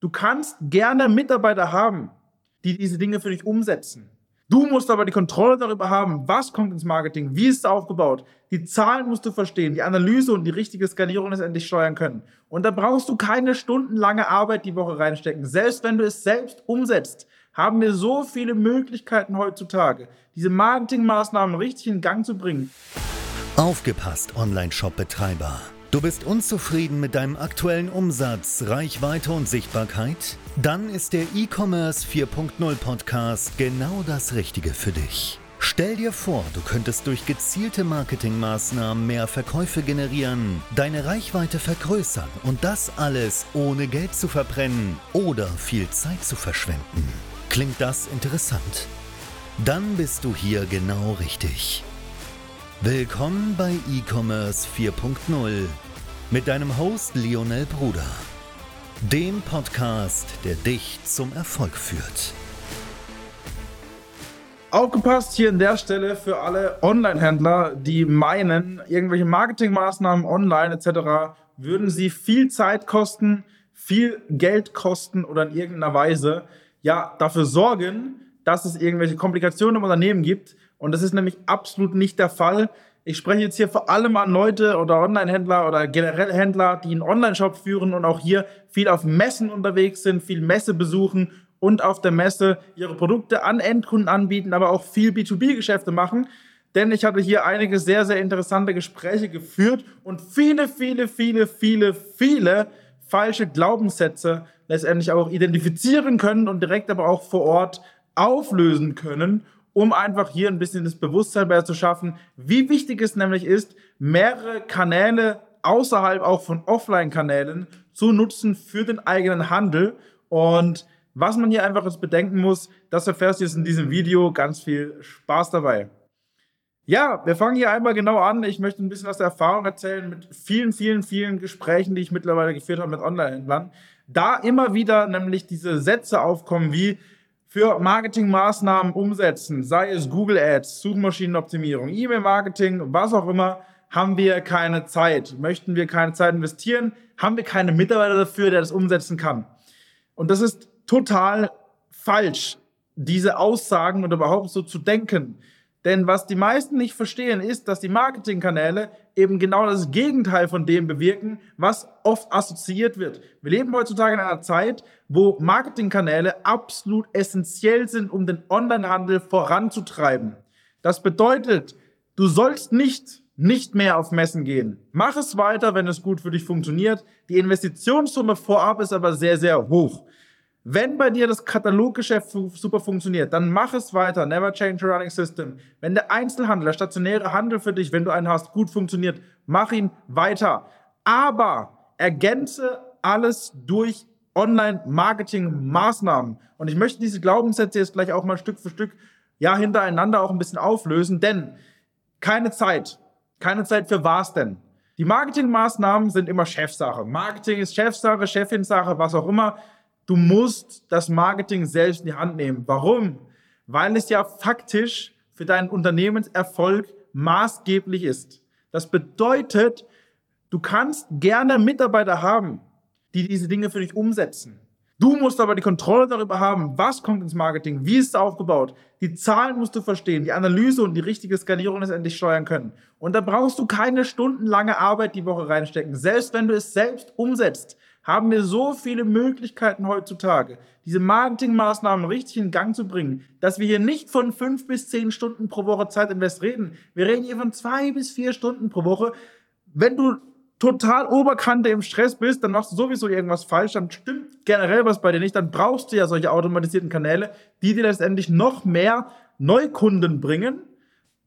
Du kannst gerne Mitarbeiter haben, die diese Dinge für dich umsetzen. Du musst aber die Kontrolle darüber haben, was kommt ins Marketing, wie ist es aufgebaut. Die Zahlen musst du verstehen, die Analyse und die richtige Skalierung letztendlich steuern können. Und da brauchst du keine stundenlange Arbeit die Woche reinstecken. Selbst wenn du es selbst umsetzt, haben wir so viele Möglichkeiten heutzutage, diese Marketingmaßnahmen richtig in Gang zu bringen. Aufgepasst, Online-Shop-Betreiber. Du bist unzufrieden mit deinem aktuellen Umsatz, Reichweite und Sichtbarkeit? Dann ist der E-Commerce 4.0 Podcast genau das Richtige für dich. Stell dir vor, du könntest durch gezielte Marketingmaßnahmen mehr Verkäufe generieren, deine Reichweite vergrößern und das alles ohne Geld zu verbrennen oder viel Zeit zu verschwenden. Klingt das interessant? Dann bist du hier genau richtig. Willkommen bei E-Commerce 4.0 mit deinem Host Lionel Bruder, dem Podcast, der dich zum Erfolg führt. Aufgepasst hier an der Stelle für alle Online-Händler, die meinen, irgendwelche Marketingmaßnahmen online etc. würden sie viel Zeit kosten, viel Geld kosten oder in irgendeiner Weise ja dafür sorgen, dass es irgendwelche Komplikationen im Unternehmen gibt, und das ist nämlich absolut nicht der Fall. Ich spreche jetzt hier vor allem an Leute oder Online-Händler oder generell Händler, die einen Online-Shop führen und auch hier viel auf Messen unterwegs sind, viel Messe besuchen und auf der Messe ihre Produkte an Endkunden anbieten, aber auch viel B2B-Geschäfte machen. Denn ich hatte hier einige sehr, sehr interessante Gespräche geführt und viele, viele, viele, viele, viele falsche Glaubenssätze letztendlich auch identifizieren können und direkt aber auch vor Ort auflösen können um einfach hier ein bisschen das Bewusstsein bei zu schaffen, wie wichtig es nämlich ist, mehrere Kanäle außerhalb auch von Offline-Kanälen zu nutzen für den eigenen Handel. Und was man hier einfach jetzt bedenken muss, das erfährst du jetzt in diesem Video. Ganz viel Spaß dabei. Ja, wir fangen hier einmal genau an. Ich möchte ein bisschen aus der Erfahrung erzählen mit vielen, vielen, vielen Gesprächen, die ich mittlerweile geführt habe mit Online-Händlern. Da immer wieder nämlich diese Sätze aufkommen wie, für Marketingmaßnahmen umsetzen, sei es Google Ads, Suchmaschinenoptimierung, E-Mail-Marketing, was auch immer, haben wir keine Zeit. Möchten wir keine Zeit investieren, haben wir keine Mitarbeiter dafür, der das umsetzen kann. Und das ist total falsch, diese Aussagen und überhaupt so zu denken. Denn was die meisten nicht verstehen, ist, dass die Marketingkanäle eben genau das Gegenteil von dem bewirken, was oft assoziiert wird. Wir leben heutzutage in einer Zeit, wo Marketingkanäle absolut essentiell sind, um den Onlinehandel voranzutreiben. Das bedeutet, du sollst nicht nicht mehr auf Messen gehen. Mach es weiter, wenn es gut für dich funktioniert. Die Investitionssumme vorab ist aber sehr, sehr hoch. Wenn bei dir das Kataloggeschäft super funktioniert, dann mach es weiter. Never change a running system. Wenn der Einzelhandel, der stationäre Handel für dich, wenn du einen hast, gut funktioniert, mach ihn weiter. Aber ergänze alles durch Online-Marketing-Maßnahmen. Und ich möchte diese Glaubenssätze jetzt gleich auch mal Stück für Stück ja hintereinander auch ein bisschen auflösen, denn keine Zeit. Keine Zeit für was denn? Die Marketingmaßnahmen sind immer Chefsache. Marketing ist Chefsache, Chefinsache, was auch immer. Du musst das Marketing selbst in die Hand nehmen. Warum? Weil es ja faktisch für deinen Unternehmenserfolg maßgeblich ist. Das bedeutet, du kannst gerne Mitarbeiter haben, die diese Dinge für dich umsetzen. Du musst aber die Kontrolle darüber haben, was kommt ins Marketing, wie ist es aufgebaut. Die Zahlen musst du verstehen, die Analyse und die richtige Skalierung letztendlich steuern können. Und da brauchst du keine stundenlange Arbeit die Woche reinstecken. Selbst wenn du es selbst umsetzt, haben wir so viele Möglichkeiten heutzutage, diese Marketingmaßnahmen richtig in Gang zu bringen, dass wir hier nicht von fünf bis zehn Stunden pro Woche Zeit invest reden. Wir reden hier von zwei bis vier Stunden pro Woche. Wenn du total Oberkante im Stress bist, dann machst du sowieso irgendwas falsch, dann stimmt generell was bei dir nicht, dann brauchst du ja solche automatisierten Kanäle, die dir letztendlich noch mehr Neukunden bringen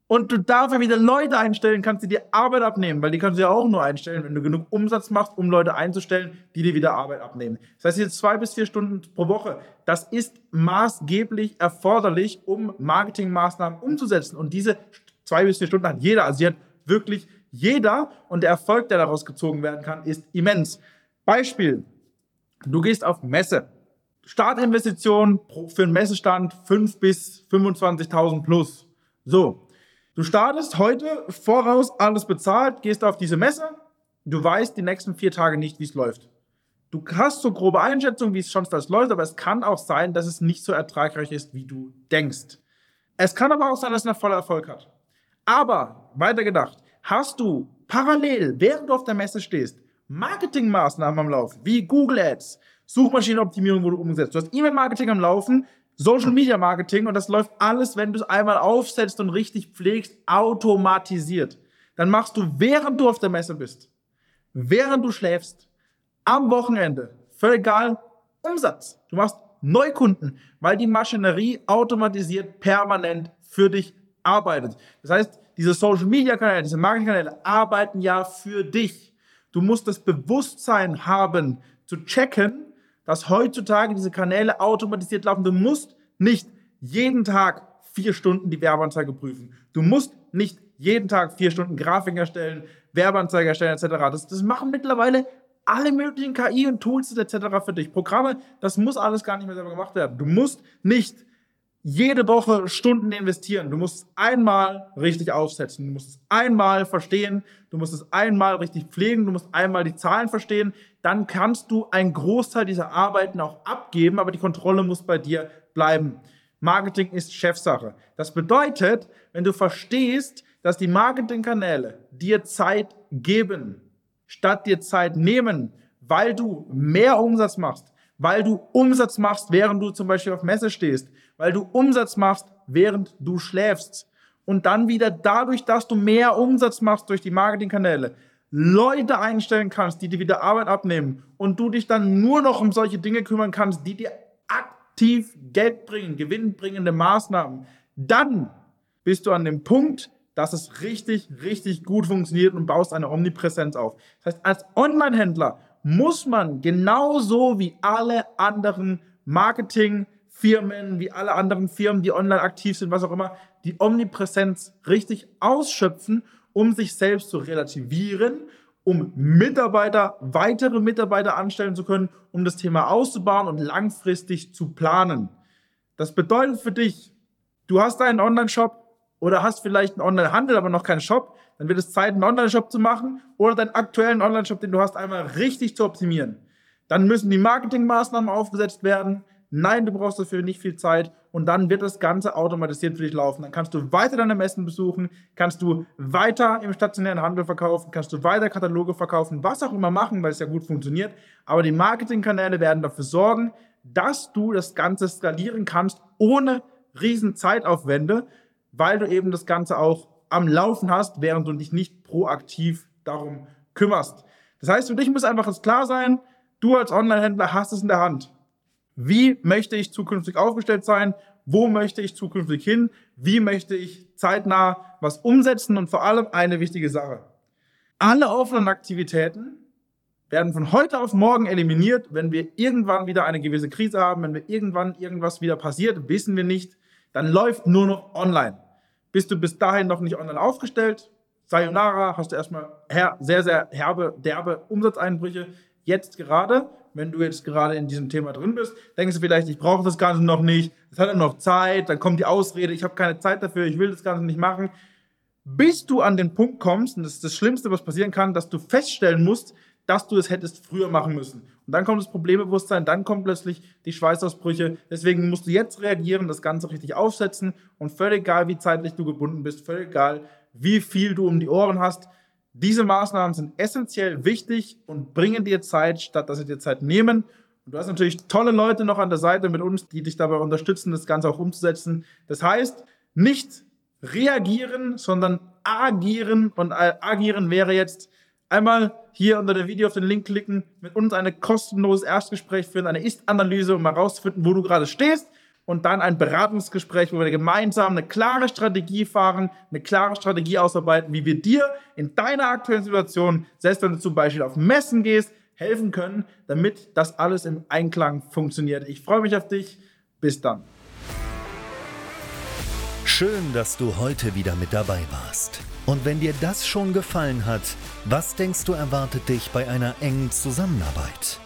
und du dafür wieder Leute einstellen kannst, die dir Arbeit abnehmen, weil die kannst du ja auch nur einstellen, wenn du genug Umsatz machst, um Leute einzustellen, die dir wieder Arbeit abnehmen. Das heißt, jetzt zwei bis vier Stunden pro Woche, das ist maßgeblich erforderlich, um Marketingmaßnahmen umzusetzen. Und diese zwei bis vier Stunden hat jeder. Also sie hat wirklich jeder und der Erfolg, der daraus gezogen werden kann, ist immens. Beispiel. Du gehst auf Messe. Startinvestition für einen Messestand 5 bis 25.000 plus. So. Du startest heute voraus alles bezahlt, gehst auf diese Messe, du weißt die nächsten vier Tage nicht, wie es läuft. Du hast so grobe Einschätzungen, wie es schon das läuft, aber es kann auch sein, dass es nicht so ertragreich ist, wie du denkst. Es kann aber auch sein, dass es einen voller Erfolg hat. Aber, weitergedacht, hast du parallel, während du auf der Messe stehst, Marketingmaßnahmen am Laufen, wie Google Ads, Suchmaschinenoptimierung wurde umgesetzt, du hast E-Mail-Marketing am Laufen, Social Media Marketing und das läuft alles, wenn du es einmal aufsetzt und richtig pflegst, automatisiert. Dann machst du, während du auf der Messe bist, während du schläfst, am Wochenende, völlig egal, Umsatz. Du machst Neukunden, weil die Maschinerie automatisiert permanent für dich arbeitet. Das heißt, diese Social Media Kanäle, diese Marketing Kanäle arbeiten ja für dich. Du musst das Bewusstsein haben, zu checken, dass heutzutage diese Kanäle automatisiert laufen. Du musst nicht jeden Tag vier Stunden die Werbeanzeige prüfen. Du musst nicht jeden Tag vier Stunden Grafik erstellen, Werbeanzeige erstellen etc. Das, das machen mittlerweile alle möglichen KI und Tools etc. für dich. Programme, das muss alles gar nicht mehr selber gemacht werden. Du musst nicht jede Woche Stunden investieren. Du musst es einmal richtig aufsetzen. Du musst es einmal verstehen. Du musst es einmal richtig pflegen. Du musst einmal die Zahlen verstehen. Dann kannst du einen Großteil dieser Arbeiten auch abgeben, aber die Kontrolle muss bei dir bleiben. Marketing ist Chefsache. Das bedeutet, wenn du verstehst, dass die Marketingkanäle dir Zeit geben, statt dir Zeit nehmen, weil du mehr Umsatz machst, weil du Umsatz machst, während du zum Beispiel auf Messe stehst, weil du Umsatz machst, während du schläfst. Und dann wieder dadurch, dass du mehr Umsatz machst durch die Marketingkanäle, Leute einstellen kannst, die dir wieder Arbeit abnehmen und du dich dann nur noch um solche Dinge kümmern kannst, die dir aktiv Geld bringen, gewinnbringende Maßnahmen, dann bist du an dem Punkt, dass es richtig, richtig gut funktioniert und baust eine Omnipräsenz auf. Das heißt, als Online-Händler muss man genauso wie alle anderen Marketingfirmen, wie alle anderen Firmen, die online aktiv sind, was auch immer, die Omnipräsenz richtig ausschöpfen, um sich selbst zu relativieren, um Mitarbeiter, weitere Mitarbeiter anstellen zu können, um das Thema auszubauen und langfristig zu planen. Das bedeutet für dich, du hast einen Online-Shop, oder hast vielleicht einen Online-Handel, aber noch keinen Shop, dann wird es Zeit, einen Online-Shop zu machen oder deinen aktuellen Online-Shop, den du hast, einmal richtig zu optimieren. Dann müssen die Marketingmaßnahmen aufgesetzt werden. Nein, du brauchst dafür nicht viel Zeit und dann wird das Ganze automatisiert für dich laufen. Dann kannst du weiter deine Messen besuchen, kannst du weiter im stationären Handel verkaufen, kannst du weiter Kataloge verkaufen, was auch immer machen, weil es ja gut funktioniert. Aber die Marketingkanäle werden dafür sorgen, dass du das Ganze skalieren kannst ohne riesen Zeitaufwände, weil du eben das Ganze auch am Laufen hast, während du dich nicht proaktiv darum kümmerst. Das heißt, für dich muss einfach klar sein, du als Online-Händler hast es in der Hand. Wie möchte ich zukünftig aufgestellt sein? Wo möchte ich zukünftig hin? Wie möchte ich zeitnah was umsetzen? Und vor allem eine wichtige Sache. Alle Offline-Aktivitäten werden von heute auf morgen eliminiert, wenn wir irgendwann wieder eine gewisse Krise haben, wenn wir irgendwann irgendwas wieder passiert, wissen wir nicht, dann läuft nur noch online. Bist du bis dahin noch nicht online aufgestellt? Sayonara, hast du erstmal sehr, sehr herbe, derbe Umsatzeinbrüche. Jetzt gerade, wenn du jetzt gerade in diesem Thema drin bist, denkst du vielleicht, ich brauche das Ganze noch nicht, es hat noch Zeit, dann kommt die Ausrede, ich habe keine Zeit dafür, ich will das Ganze nicht machen. Bis du an den Punkt kommst, und das ist das Schlimmste, was passieren kann, dass du feststellen musst, dass du es hättest früher machen müssen. Und dann kommt das Problembewusstsein, dann kommen plötzlich die Schweißausbrüche. Deswegen musst du jetzt reagieren, das Ganze richtig aufsetzen und völlig egal, wie zeitlich du gebunden bist, völlig egal, wie viel du um die Ohren hast. Diese Maßnahmen sind essentiell wichtig und bringen dir Zeit, statt dass sie dir Zeit nehmen. Und du hast natürlich tolle Leute noch an der Seite mit uns, die dich dabei unterstützen, das Ganze auch umzusetzen. Das heißt, nicht reagieren, sondern agieren. Und agieren wäre jetzt einmal hier unter dem Video auf den Link klicken, mit uns ein kostenloses Erstgespräch führen, eine Ist-Analyse, um herauszufinden, wo du gerade stehst und dann ein Beratungsgespräch, wo wir gemeinsam eine klare Strategie fahren, eine klare Strategie ausarbeiten, wie wir dir in deiner aktuellen Situation, selbst wenn du zum Beispiel auf Messen gehst, helfen können, damit das alles im Einklang funktioniert. Ich freue mich auf dich. Bis dann. Schön, dass du heute wieder mit dabei warst. Und wenn dir das schon gefallen hat, was denkst du erwartet dich bei einer engen Zusammenarbeit?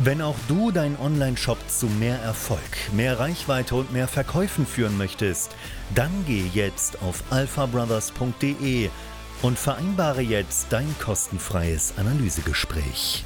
Wenn auch du deinen Online-Shop zu mehr Erfolg, mehr Reichweite und mehr Verkäufen führen möchtest, dann geh jetzt auf alphabrothers.de und vereinbare jetzt dein kostenfreies Analysegespräch.